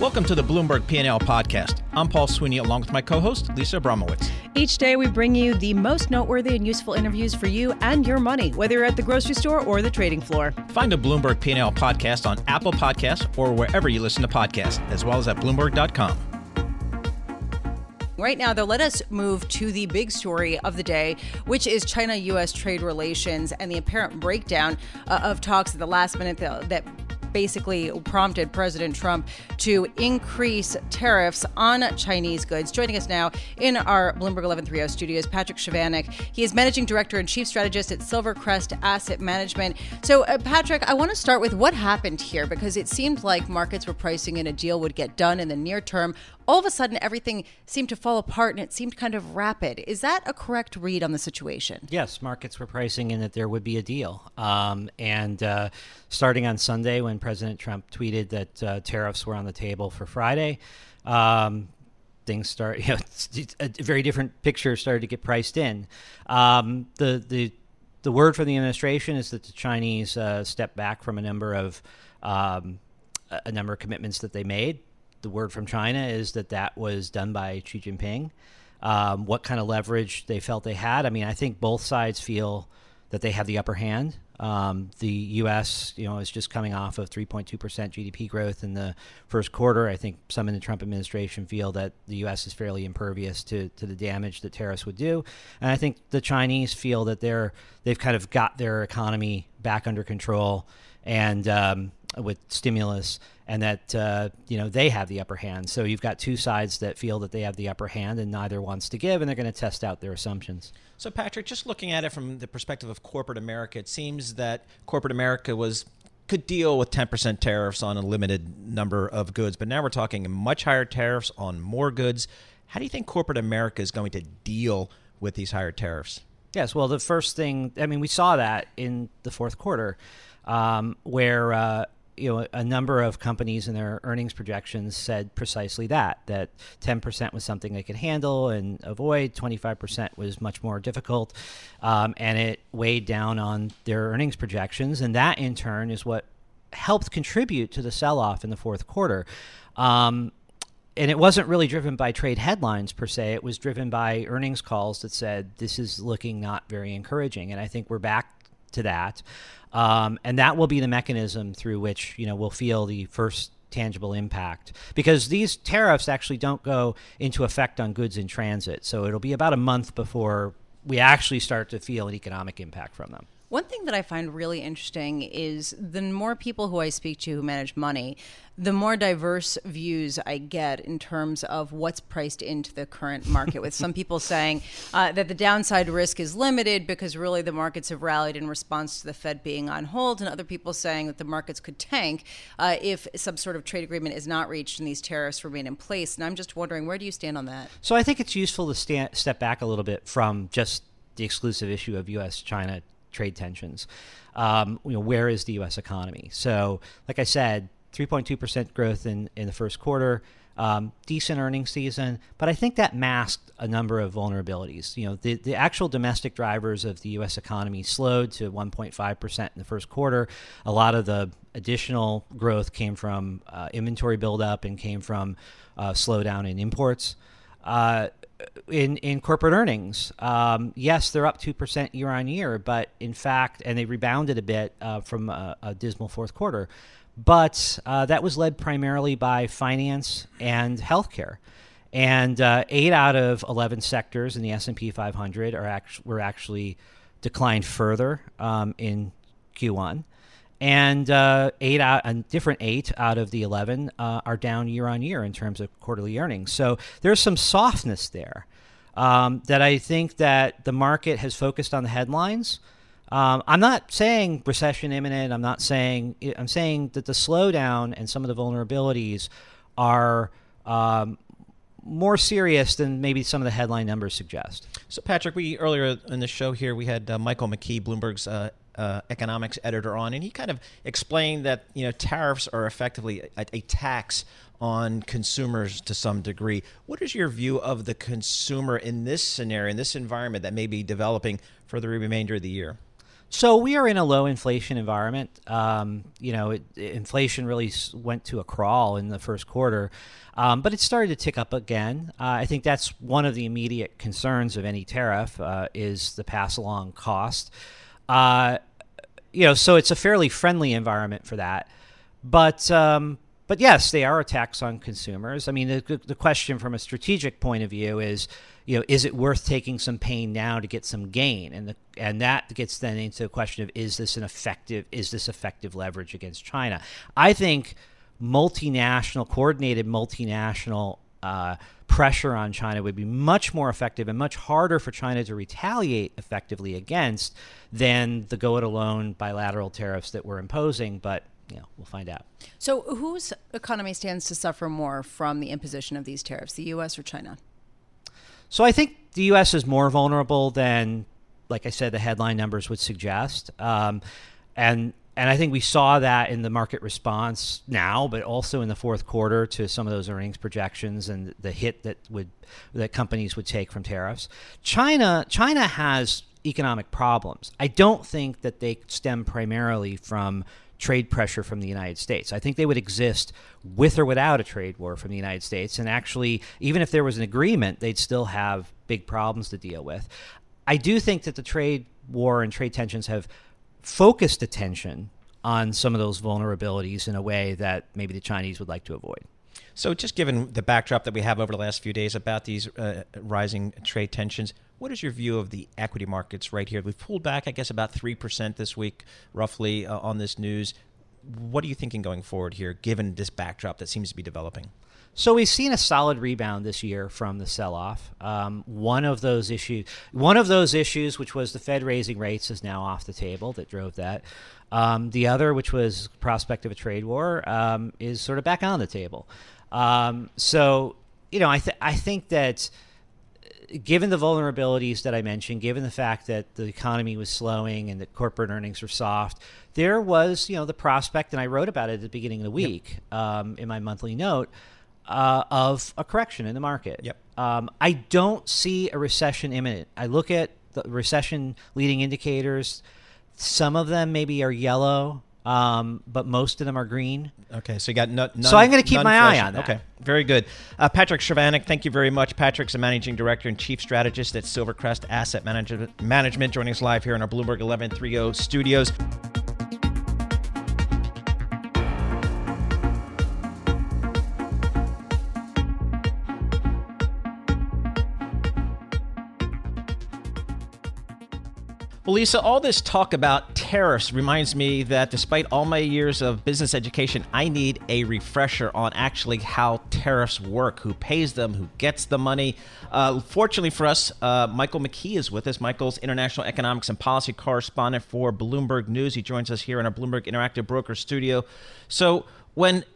Welcome to the Bloomberg P&L podcast. I'm Paul Sweeney along with my co-host Lisa Abramowicz. Each day we bring you the most noteworthy and useful interviews for you and your money, whether you're at the grocery store or the trading floor. Find a Bloomberg P&L podcast on Apple Podcasts or wherever you listen to podcasts, as well as at bloomberg.com. Right now, though, let us move to the big story of the day, which is China US trade relations and the apparent breakdown uh, of talks at the last minute that, that basically prompted President Trump to increase tariffs on Chinese goods. Joining us now in our Bloomberg 1130 studios, Patrick Chovanec. He is managing director and chief strategist at Silvercrest Asset Management. So, uh, Patrick, I want to start with what happened here because it seemed like markets were pricing in a deal would get done in the near term all of a sudden everything seemed to fall apart and it seemed kind of rapid. Is that a correct read on the situation? Yes, markets were pricing in that there would be a deal. Um, and uh, starting on Sunday, when President Trump tweeted that uh, tariffs were on the table for Friday, um, things start. You know, a very different picture started to get priced in. Um, the the the word from the administration is that the Chinese uh, stepped back from a number of um, a number of commitments that they made the word from China is that that was done by Xi Jinping. Um, what kind of leverage they felt they had. I mean, I think both sides feel that they have the upper hand. Um, the U.S., you know, is just coming off of 3.2% GDP growth in the first quarter. I think some in the Trump administration feel that the U.S. is fairly impervious to, to the damage that tariffs would do, and I think the Chinese feel that they're they've kind of got their economy back under control and um, with stimulus and that uh, you know they have the upper hand. So you've got two sides that feel that they have the upper hand, and neither wants to give, and they're going to test out their assumptions. So, Patrick, just looking at it from the perspective of corporate America, it seems that corporate America was could deal with 10% tariffs on a limited number of goods, but now we're talking much higher tariffs on more goods. How do you think corporate America is going to deal with these higher tariffs? Yes, well, the first thing, I mean, we saw that in the fourth quarter, um, where uh, you know, a number of companies in their earnings projections said precisely that that 10% was something they could handle and avoid, 25% was much more difficult, um, and it weighed down on their earnings projections, and that in turn is what helped contribute to the sell-off in the fourth quarter. Um, and it wasn't really driven by trade headlines per se. It was driven by earnings calls that said this is looking not very encouraging. And I think we're back to that. Um, and that will be the mechanism through which you know we'll feel the first tangible impact because these tariffs actually don't go into effect on goods in transit. So it'll be about a month before we actually start to feel an economic impact from them. One thing that I find really interesting is the more people who I speak to who manage money, the more diverse views I get in terms of what's priced into the current market. with some people saying uh, that the downside risk is limited because really the markets have rallied in response to the Fed being on hold, and other people saying that the markets could tank uh, if some sort of trade agreement is not reached and these tariffs remain in place. And I'm just wondering, where do you stand on that? So I think it's useful to stand, step back a little bit from just the exclusive issue of U.S. China trade tensions. Um, you know, where is the U.S. economy? So, like I said, 3.2% growth in, in the first quarter, um, decent earnings season, but I think that masked a number of vulnerabilities. You know, the, the actual domestic drivers of the U.S. economy slowed to 1.5% in the first quarter. A lot of the additional growth came from uh, inventory buildup and came from uh, slowdown in imports. Uh, in in corporate earnings, um, yes, they're up two percent year on year, but in fact, and they rebounded a bit uh, from a, a, dismal fourth quarter, but uh, that was led primarily by finance and healthcare, and uh, eight out of eleven sectors in the S and P 500 are actually were actually declined further um, in Q1 and uh, eight out, a different eight out of the eleven uh, are down year on year in terms of quarterly earnings. So there's some softness there um, that I think that the market has focused on the headlines. Um, I'm not saying recession imminent. I'm not saying. I'm saying that the slowdown and some of the vulnerabilities are. Um, more serious than maybe some of the headline numbers suggest. So, Patrick, we earlier in the show here we had uh, Michael McKee, Bloomberg's uh, uh, economics editor on, and he kind of explained that you know tariffs are effectively a, a, tax on consumers to some degree. What is your view of the consumer in this scenario, in this environment that may be developing for the remainder of the year? So we are in a low inflation environment. Um, you know, it, inflation really went to a crawl in the first quarter, um, but it started to tick up again. Uh, I think that's one of the immediate concerns of any tariff uh, is the pass along cost. Uh, you know, so it's a fairly friendly environment for that. But um, but yes, they are attacks on consumers. I mean, the, the question from a strategic point of view is, you know, is it worth taking some pain now to get some gain? And the and that gets then into the question of is this an effective is this effective leverage against China? I think multinational, coordinated multinational uh, pressure on China would be much more effective and much harder for China to retaliate effectively against than the go it alone bilateral tariffs that we're imposing. But you know, we'll find out. So, whose economy stands to suffer more from the imposition of these tariffs, the U.S. or China? So, I think the U.S. is more vulnerable than, like I said, the headline numbers would suggest. Um, and and I think we saw that in the market response now, but also in the fourth quarter to some of those earnings projections and the hit that would that companies would take from tariffs. China China has economic problems. I don't think that they stem primarily from trade pressure from the United States. I think they would exist with or without a trade war from the United States. And actually, even if there was an agreement, they'd still have big problems to deal with. I do think that the trade war and trade tensions have focused attention on some of those vulnerabilities in a way that maybe the Chinese would like to avoid. So, just given the backdrop that we have over the last few days about these uh, rising trade tensions, what is your view of the equity markets right here? We've pulled back, I guess, about 3% this week, roughly, uh, on this news. What are you thinking going forward here, given this backdrop that seems to be developing? So we've seen a solid rebound this year from the sell-off. Um, one of those issues, one of those issues, which was the Fed raising rates, is now off the table. That drove that. Um, the other, which was prospect of a trade war, um, is sort of back on the table. Um, so, you know, I, th- I think that uh, given the vulnerabilities that I mentioned, given the fact that the economy was slowing and that corporate earnings were soft, there was, you know, the prospect, and I wrote about it at the beginning of the week yep. um, in my monthly note, uh, of a correction in the market. Yep. Um, I don't see a recession imminent. I look at the recession leading indicators. Some of them maybe are yellow, um, but most of them are green. Okay, so you got no, none, so I'm going to keep my eye on that. Okay, very good. Uh, Patrick Chovanec, thank you very much. Patrick's a managing director and chief strategist at Silvercrest Asset Management, Management joining us live here in our Bloomberg 1130 studios. Well, Lisa, all this talk about tariffs reminds me that despite all my years of business education, I need a refresher on actually how tariffs work, who pays them, who gets the money. Uh, fortunately for us, uh, Michael McKee is with us. Michael's international economics and policy correspondent for Bloomberg News. He joins us here in our Bloomberg Interactive Broker studio. So, when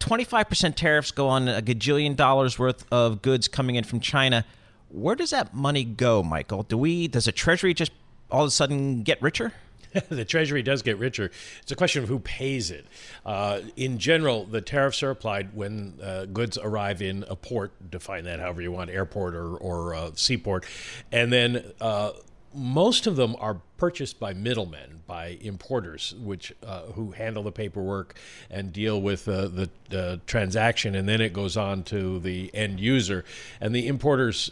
25% tariffs go on a gajillion dollars worth of goods coming in from China, where does that money go, Michael? Do we does the Treasury just all of a sudden get richer? the Treasury does get richer. It's a question of who pays it. Uh, in general, the tariffs are applied when uh, goods arrive in a port, define that however you want, airport or, or uh, seaport. And then uh, most of them are purchased by middlemen, by importers, which uh, who handle the paperwork and deal with uh, the transaction, and then it goes on to the end user. And the importers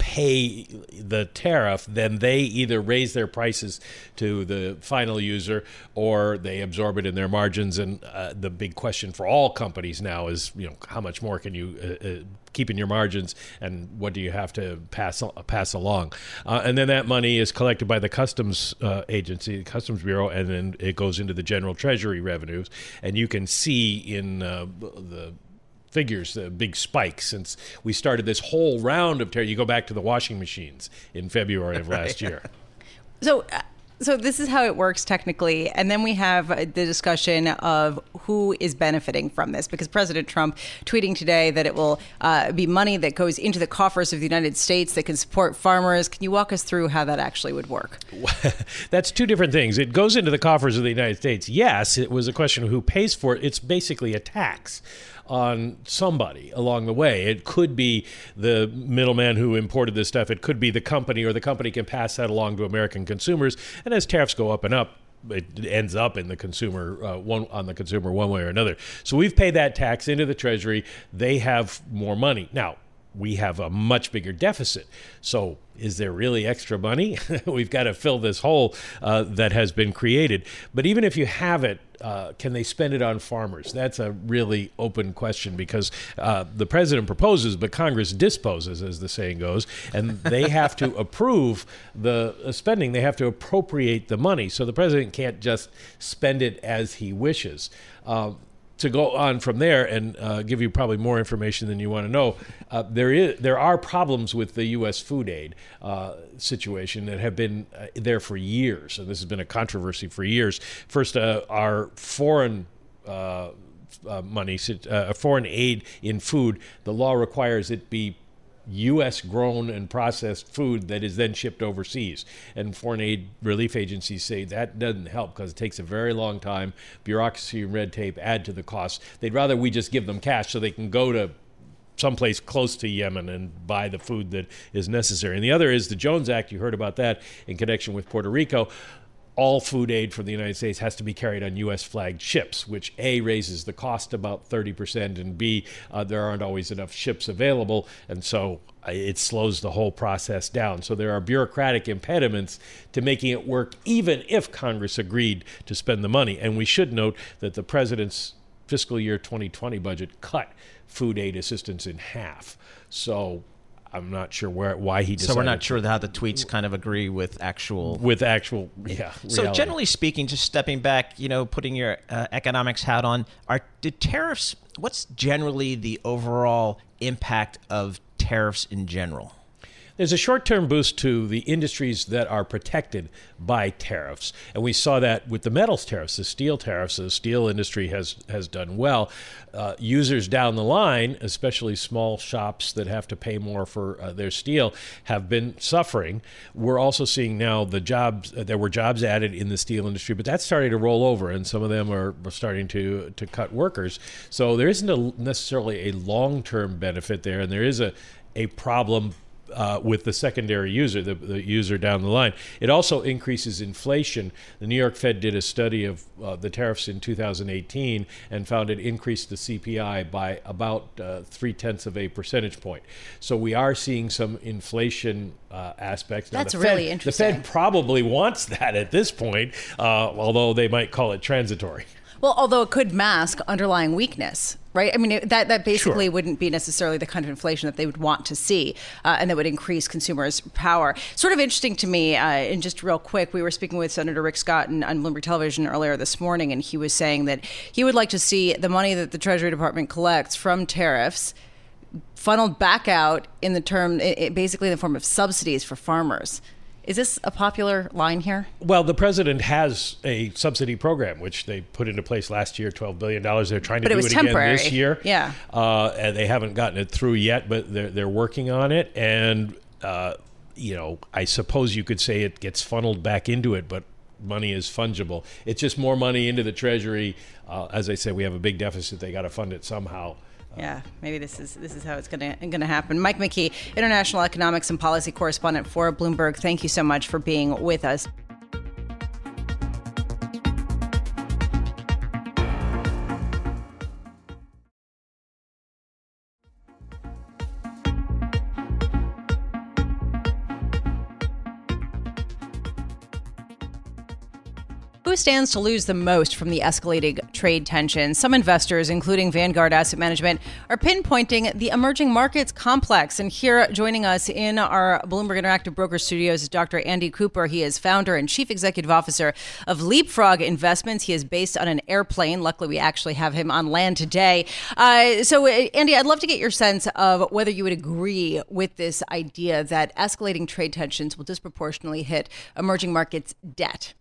pay the tariff, then they either raise their prices to the final user or they absorb it in their margins. And uh, the big question for all companies now is, you know, how much more can you uh, uh, keep in your margins, and what do you have to pass pass along? Uh, and then that money is collected by the customs uh, agency, the customs bureau, and then it goes into the general treasury revenues. And you can see in uh, the figures, the big spike since we started this whole round of terror. You go back to the washing machines in February of last year. So, uh, so this is how it works technically, and then we have the discussion of who is benefiting from this? Because President Trump tweeting today that it will uh, be money that goes into the coffers of the United States that can support farmers. Can you walk us through how that actually would work? That's two different things. It goes into the coffers of the United States. Yes, it was a question of who pays for it. It's basically a tax on somebody along the way. It could be the middleman who imported this stuff. It could be the company, or the company can pass that along to American consumers. And as tariffs go up and up, it ends up in the consumer uh, one on the consumer one way or another. So we've paid that tax into the treasury. They have more money now we have a much bigger deficit. So, is there really extra money? We've got to fill this hole uh, that has been created. But even if you have it, uh, can they spend it on farmers? That's a really open question because uh, the president proposes, but Congress disposes, as the saying goes, and they have to approve the uh, spending. They have to appropriate the money. So the president can't just spend it as he wishes. To go on from there and uh, give you probably more information than you want to know, uh, there is there are problems with the U.S. food aid uh, situation that have been uh, there for years, and this has been a controversy for years. First, uh, our foreign uh, money, foreign aid in food, the law requires it be U.S. grown and processed food that is then shipped overseas. And foreign aid relief agencies say that doesn't help because it takes a very long time. Bureaucracy and red tape add to the cost. They'd rather we just give them cash so they can go to someplace close to Yemen and buy the food that is necessary. And the other is the Jones Act. You heard about that in connection with Puerto Rico all food aid from the United States has to be carried on U.S. flagged ships, which A, raises the cost about 30%, and B, uh, there aren't always enough ships available. And so uh, it slows the whole process down. So there are bureaucratic impediments to making it work, even if Congress agreed to spend the money. And we should note that the president's fiscal year 2020 budget cut food aid assistance in half. So I'm not sure where why he decided. So we're not sure how the tweets kind of agree with actual with actual yeah. So reality. generally speaking, just stepping back, you know, putting your uh, economics hat on, are did tariffs? What's generally the overall impact of tariffs in general? There's a short term boost to the industries that are protected by tariffs. And we saw that with the metals tariffs, the steel tariffs. The steel industry has, has done well. Uh, users down the line, especially small shops that have to pay more for uh, their steel, have been suffering. We're also seeing now the jobs, uh, there were jobs added in the steel industry, but that's starting to roll over, and some of them are starting to, to cut workers. So there isn't a, necessarily a long term benefit there, and there is a, a problem uh, with the secondary user, the, the, user down the line. It also increases inflation. The New York Fed did a study of uh, the tariffs in 2018 and found it increased the CPI by about uh, three tenths of a percentage point. So we are seeing some inflation uh, aspects. Now, That's really Fed, interesting. The Fed probably wants that at this point, uh, although they might call it transitory. Well, although it could mask underlying weakness, right? I mean, it, that that basically sure. wouldn't be necessarily the kind of inflation that they would want to see, uh, and that would increase consumers' power. Sort of interesting to me, uh, and just real quick, we were speaking with Senator Rick Scott on, on Bloomberg Television earlier this morning, and he was saying that he would like to see the money that the Treasury Department collects from tariffs funneled back out in the term, it, basically in the form of subsidies for farmers. Is this a popular line here? Well, the president has a subsidy program, which they put into place last year, $12 billion. They're trying to but do it, it temporary. again this year. Yeah. Uh, and they haven't gotten it through yet, but they're, they're working on it. And, uh, you know, I suppose you could say it gets funneled back into it, but money is fungible. It's just more money into the Treasury. Uh, as I said, we have a big deficit. They got to fund it somehow. Yeah, maybe this is this is how it's gonna gonna happen. Mike McKee, international economics and policy correspondent for Bloomberg. Thank you so much for being with us. Who stands to lose the most from the escalating trade tensions? Some investors, including Vanguard Asset Management, are pinpointing the emerging markets complex. And here joining us in our Bloomberg Interactive Broker Studios is Dr. Andy Kuper. He is founder and chief executive officer of Leapfrog Investments. He is based on an airplane. Luckily, we actually have him on land today. Uh, so, uh, Andy, I'd love to get your sense of whether you would agree with this idea that escalating trade tensions will disproportionately hit emerging markets' debt.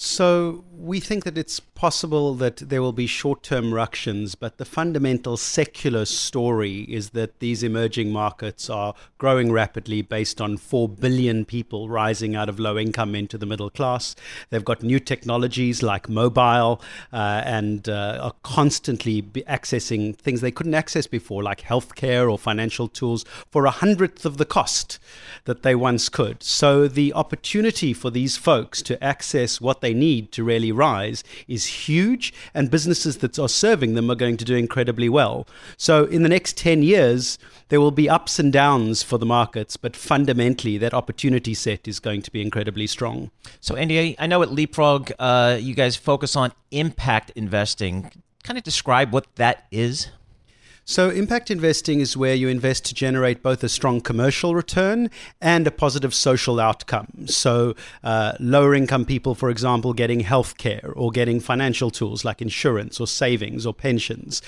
So we think that it's possible that there will be short-term ructions, but the fundamental secular story is that these emerging markets are growing rapidly based on 4 billion people rising out of low income into the middle class. They've got new technologies like mobile uh, and uh, are constantly accessing things they couldn't access before, like healthcare or financial tools, for a hundredth of the cost that they once could. So the opportunity for these folks to access what they need to really rise is huge, and businesses that are serving them are going to do incredibly well. So in the next 10 years, there will be ups and downs for the markets, but fundamentally, that opportunity set is going to be incredibly strong. So, Andy, I know at Leapfrog, uh, you guys focus on impact investing. Kind of describe what that is. So, impact investing is where you invest to generate both a strong commercial return and a positive social outcome. So, uh, lower income people, for example, getting healthcare or getting financial tools like insurance or savings or pensions.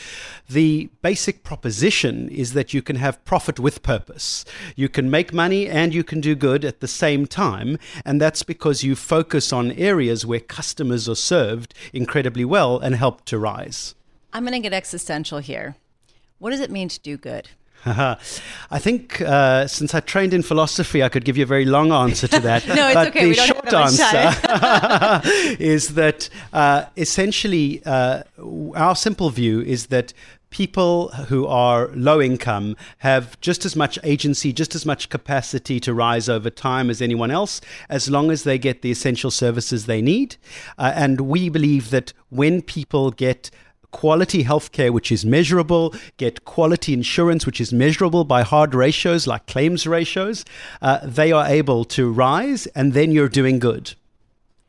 The basic proposition is that you can have profit with purpose. You can make money and you can do good at the same time. And that's because you focus on areas where customers are served incredibly well and help to rise. I'm going to get existential here. What does it mean to do good? I think uh, since I trained in philosophy, I could give you a very long answer to that. no, it's but okay. The we don't short have answer is that uh, essentially uh, our simple view is that people who are low income have just as much agency, just as much capacity to rise over time as anyone else, as long as they get the essential services they need. Uh, and we believe that when people get quality healthcare, which is measurable, get quality insurance, which is measurable by hard ratios like claims ratios, uh, they are able to rise, and then you're doing good.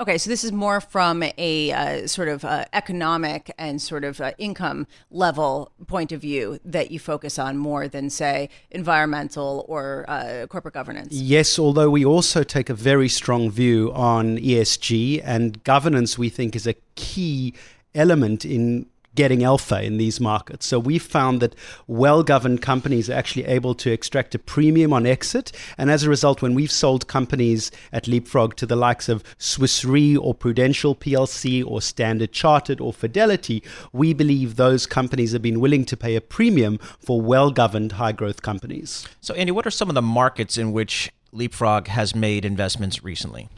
Okay, so this is more from a uh, sort of uh, economic and sort of uh, income level point of view that you focus on more than, say, environmental or uh, corporate governance. Yes, although we also take a very strong view on ESG and governance, we think is a key element in getting alpha in these markets. So we found that well governed companies are actually able to extract a premium on exit. And as a result, when we've sold companies at Leapfrog to the likes of Swiss Re or Prudential PLC or Standard Chartered or Fidelity, we believe those companies have been willing to pay a premium for well governed high growth companies. So, Andy, what are some of the markets in which Leapfrog has made investments recently?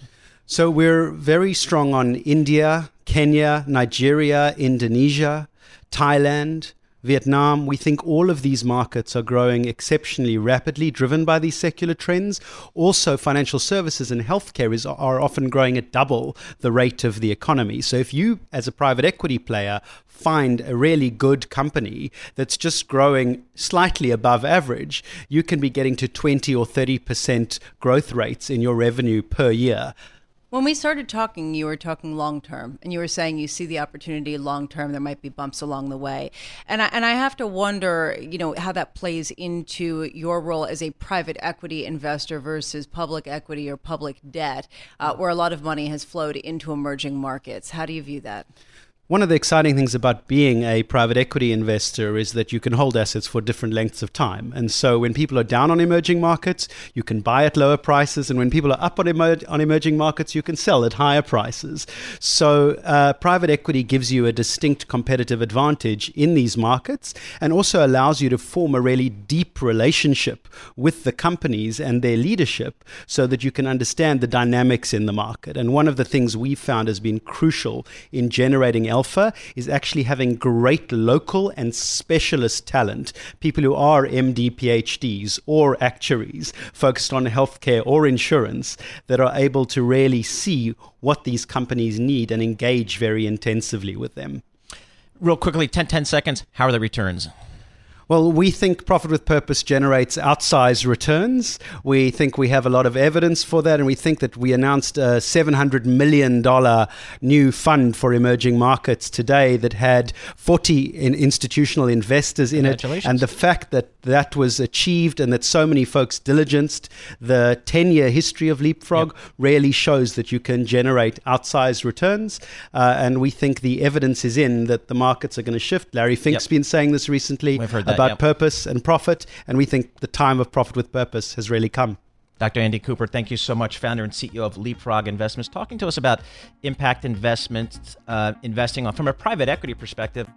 So we're very strong on India, Kenya, Nigeria, Indonesia, Thailand, Vietnam. We think all of these markets are growing exceptionally rapidly, driven by these secular trends. Also, financial services and healthcare is, are often growing at double the rate of the economy. So, if you, as a private equity player, find a really good company that's just growing slightly above average, you can be getting to 20 or 30% growth rates in your revenue per year. When we started talking, you were talking long term, and you were saying you see the opportunity long term. There might be bumps along the way, and I, and I have to wonder, you know, how that plays into your role as a private equity investor versus public equity or public debt, uh, where a lot of money has flowed into emerging markets. How do you view that? One of the exciting things about being a private equity investor is that you can hold assets for different lengths of time. And so when people are down on emerging markets, you can buy at lower prices. And when people are up on, emer- on emerging markets, you can sell at higher prices. So uh, private equity gives you a distinct competitive advantage in these markets and also allows you to form a really deep relationship with the companies and their leadership so that you can understand the dynamics in the market. And one of the things we've found has been crucial in generating Alpha is actually having great local and specialist talent, people who are MD PhDs or actuaries focused on healthcare or insurance that are able to really see what these companies need and engage very intensively with them. Real quickly, 10, 10 seconds. How are the returns? Well, we think Profit with Purpose generates outsized returns. We think we have a lot of evidence for that, and we think that we announced a $700 million new fund for emerging markets today that had 40 in institutional investors in it. And the fact that that was achieved and that so many folks diligenced the 10 year history of Leapfrog yep. really shows that you can generate outsized returns. Uh, and we think the evidence is in that the markets are going to shift. Larry Fink's yep. been saying this recently about yep. purpose and profit. And we think the time of profit with purpose has really come. Dr. Andy Kuper, thank you so much, founder and CEO of Leapfrog Investments, talking to us about impact investments, uh, investing on, from a private equity perspective.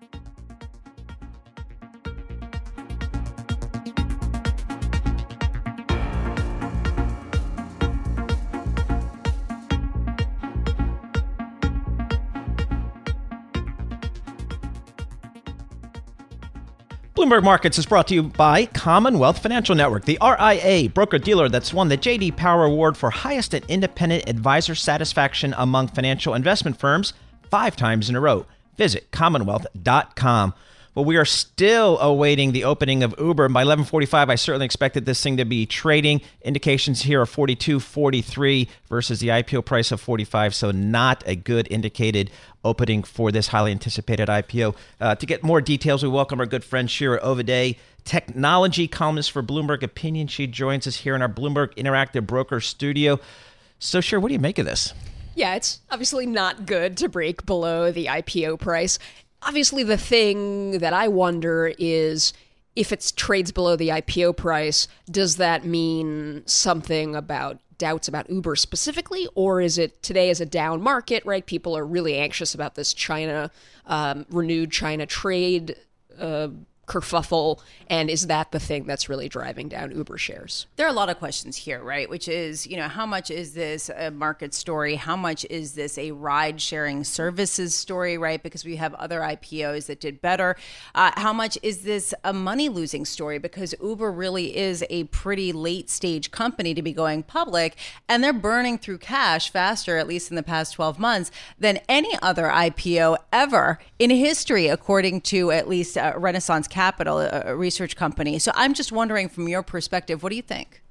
Bloomberg Markets is brought to you by Commonwealth Financial Network, the RIA broker dealer that's won the JD Power Award for highest and independent advisor satisfaction among financial investment firms five times in a row. Visit commonwealth.com. Well, we are still awaiting the opening of Uber. By 11:45, I certainly expected this thing to be trading. Indications here are 42.43 versus the IPO price of 45, so not a good indicated opening for this highly anticipated IPO. Uh, to get more details, we welcome our good friend Shira Ovide, technology columnist for Bloomberg Opinion. She joins us here in our Bloomberg Interactive Broker studio. So, Shira, what do you make of this? Yeah, it's obviously not good to break below the IPO price obviously the thing that I wonder is if it trades below the IPO price, does that mean something about doubts about Uber specifically, or is it today is a down market, right? People are really anxious about this China um, renewed China trade uh, kerfuffle and is that the thing that's really driving down uber shares? There are a lot of questions here right? Which is you know how much is this a market story? How much is this a ride sharing services story right? Because we have other ipos that did better. Uh, how much is this a money losing story? Because uber really is a pretty late stage company to be going public and they're burning through cash faster at least in the past 12 months than any other ipo ever in history according to at least uh, renaissance Capital, a research company. So I'm just wondering, from your perspective, what do you think?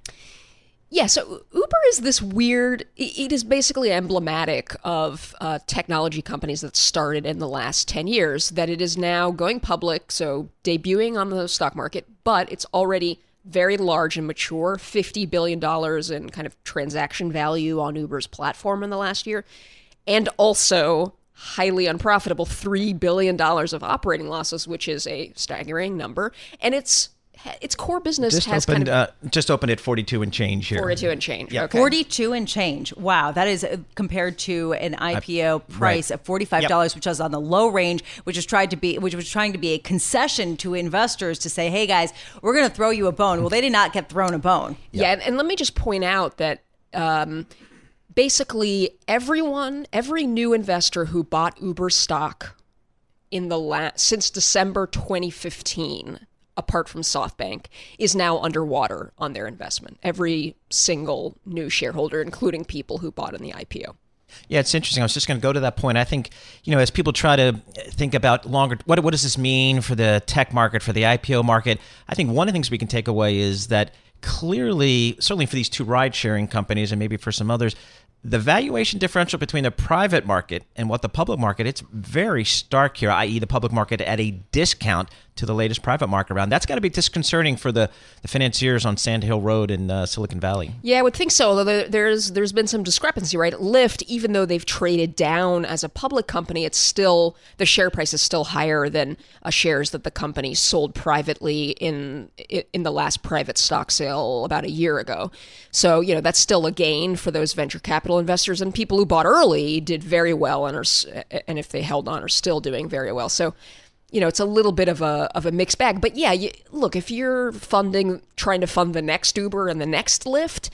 Yeah, so Uber is this weird, it is basically emblematic of uh, technology companies that started in the last 10 years, that it is now going public, so debuting on the stock market, but it's already very large and mature $50 billion in kind of transaction value on Uber's platform in the last year, and also highly unprofitable $3 billion of operating losses, which is a staggering number. And it's its core business just has opened, kind of uh, just opened at 42 and change here. 42 and change. Yeah. Okay. 42 and change. Wow, that is uh, compared to an IPO price right. of $45, yep. which was on the low range, which was tried to be which was trying to be a concession to investors to say, "Hey guys, we're going to throw you a bone." Well, they did not get thrown a bone. Yeah, and, and let me just point out that um, basically everyone, every new investor who bought Uber stock in the last since December 2015, apart from SoftBank, is now underwater on their investment. Every single new shareholder, including people who bought in the IPO. Yeah, it's interesting. I was just going to go to that point. I think, you know, as people try to think about longer, what, what does this mean for the tech market, for the IPO market? I think one of the things we can take away is that clearly, certainly for these two ride sharing companies and maybe for some others, the valuation differential between the private market and what the public market it's very stark here i.e the public market at a discount to the latest private market round. That's got to be disconcerting for the, the financiers on sand hill road in uh, silicon valley. Yeah i would think so although there's there's been some discrepancy right? Lyft even though they've traded down as a public company it's still the share price is still higher than uh, shares that the company sold privately in in the last private stock sale about a year ago. So you know that's still a gain for those venture capital investors and people who bought early did very well and are and if they held on are still doing very well. So, you know, it's a little bit of a of a mixed bag. But yeah, you, look, if you're funding trying to fund the next Uber and the next Lyft,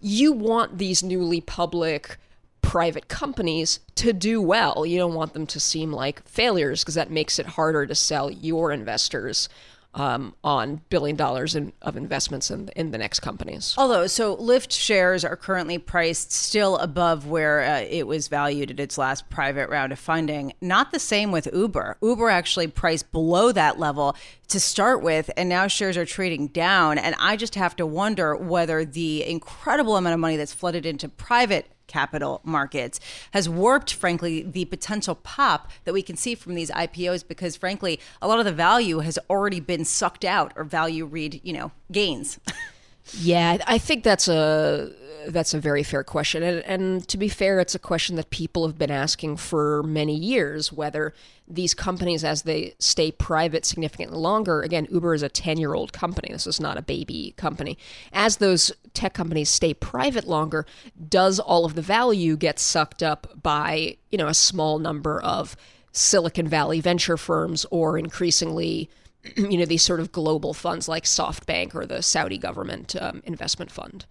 you want these newly public private companies to do well. You don't want them to seem like failures because that makes it harder to sell your investors um, on billion dollars in, of investments in, in the next companies. Although, so Lyft shares are currently priced still above where uh, it was valued at its last private round of funding. Not the same with Uber. Uber actually priced below that level to start with, and now shares are trading down. And I just have to wonder whether the incredible amount of money that's flooded into private capital markets has warped, frankly, the potential pop that we can see from these IPOs because, frankly, a lot of the value has already been sucked out or value read, you know, gains. Yeah, I think that's a that's a very fair question, and, and to be fair, it's a question that people have been asking for many years. Whether these companies, as they stay private significantly longer, again, Uber is a ten-year-old company. This is not a baby company. As those tech companies stay private longer, does all of the value get sucked up by you know a small number of Silicon Valley venture firms or increasingly? you know these sort of global funds like SoftBank or the Saudi government um, investment fund.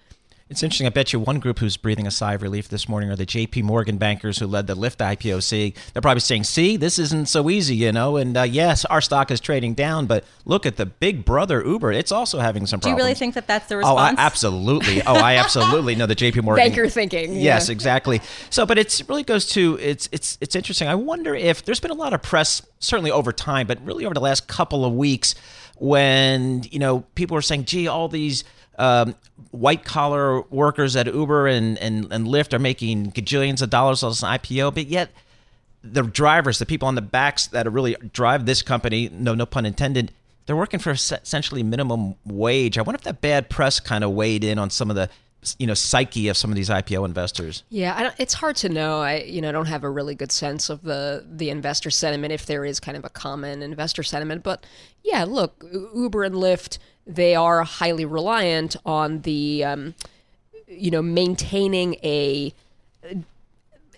It's interesting. I bet you one group who's breathing a sigh of relief this morning are the J.P. Morgan bankers who led the Lyft IPO. See, they're probably saying, "See, this isn't so easy, you know." And uh, yes, our stock is trading down, but look at the big brother Uber; it's also having some problems. Do you really think that that's the response? Oh, I, absolutely. Oh, I absolutely know the J.P. Morgan Banker thinking. Yes, yeah. exactly. So, but it really goes to it's it's it's interesting. I wonder if there's been a lot of press, certainly over time, but really over the last couple of weeks, when you know people are saying, "Gee, all these." Um, white collar workers at Uber and, and, and Lyft are making gajillions of dollars on this IPO, but yet the drivers, the people on the backs that really drive this company, no no pun intended, they're working for essentially minimum wage. I wonder if that bad press kind of weighed in on some of the you know psyche of some of these IPO investors. Yeah, it's hard to know. I you know don't have a really good sense of the the investor sentiment if there is kind of a common investor sentiment. But yeah, look, Uber and Lyft they are highly reliant on the um, you know maintaining a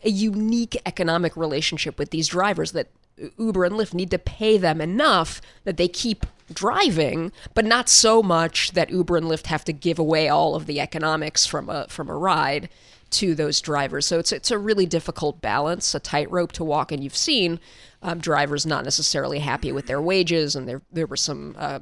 a unique economic relationship with these drivers that Uber and Lyft need to pay them enough that they keep driving, but not so much that Uber and Lyft have to give away all of the economics from a from a ride to those drivers. So it's it's a really difficult balance, a tightrope to walk. And you've seen um, drivers not necessarily happy with their wages, and there there were some uh,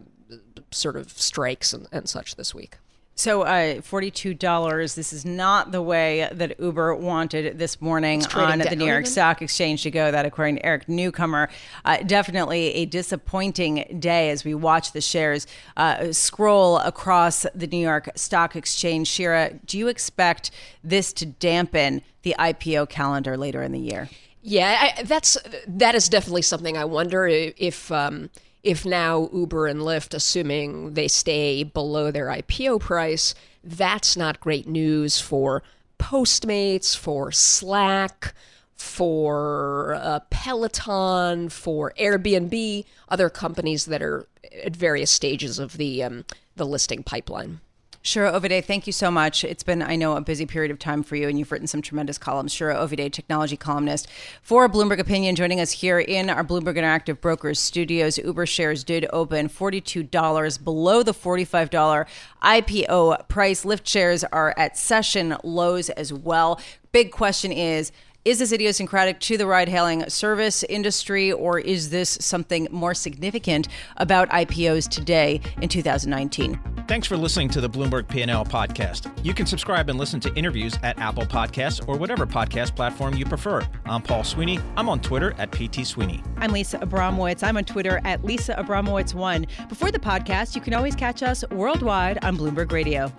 sort of strikes and, and such this week. So, uh, forty-two dollars. This is not the way that Uber wanted this morning on the New York even? Stock Exchange to go. That, according to Eric Newcomer, uh, definitely a disappointing day as we watch the shares uh, scroll across the New York Stock Exchange. Shira, do you expect this to dampen the IPO calendar later in the year? Yeah, I, that's that is definitely something I wonder if um, if now Uber and Lyft, assuming they stay below their IPO price, that's not great news for Postmates, for Slack, for uh, Peloton, for Airbnb, other companies that are at various stages of the um, the listing pipeline. Shira Ovide, thank you so much. It's been, I know, a busy period of time for you, and you've written some tremendous columns. Shira Ovide, technology columnist for Bloomberg Opinion, joining us here in our Bloomberg Interactive Brokers studios. Uber shares did open $42 below the $45 IPO price. Lyft shares are at session lows as well. Big question is, is this idiosyncratic to the ride hailing service industry, or is this something more significant about IPOs today in 2019? Thanks for listening to the Bloomberg P&L podcast. You can subscribe and listen to interviews at Apple Podcasts or whatever podcast platform you prefer. I'm Paul Sweeney. I'm on Twitter at PT Sweeney. I'm Lisa Abramowicz. I'm on Twitter at Lisa Abramowicz1. Before the podcast, you can always catch us worldwide on Bloomberg Radio.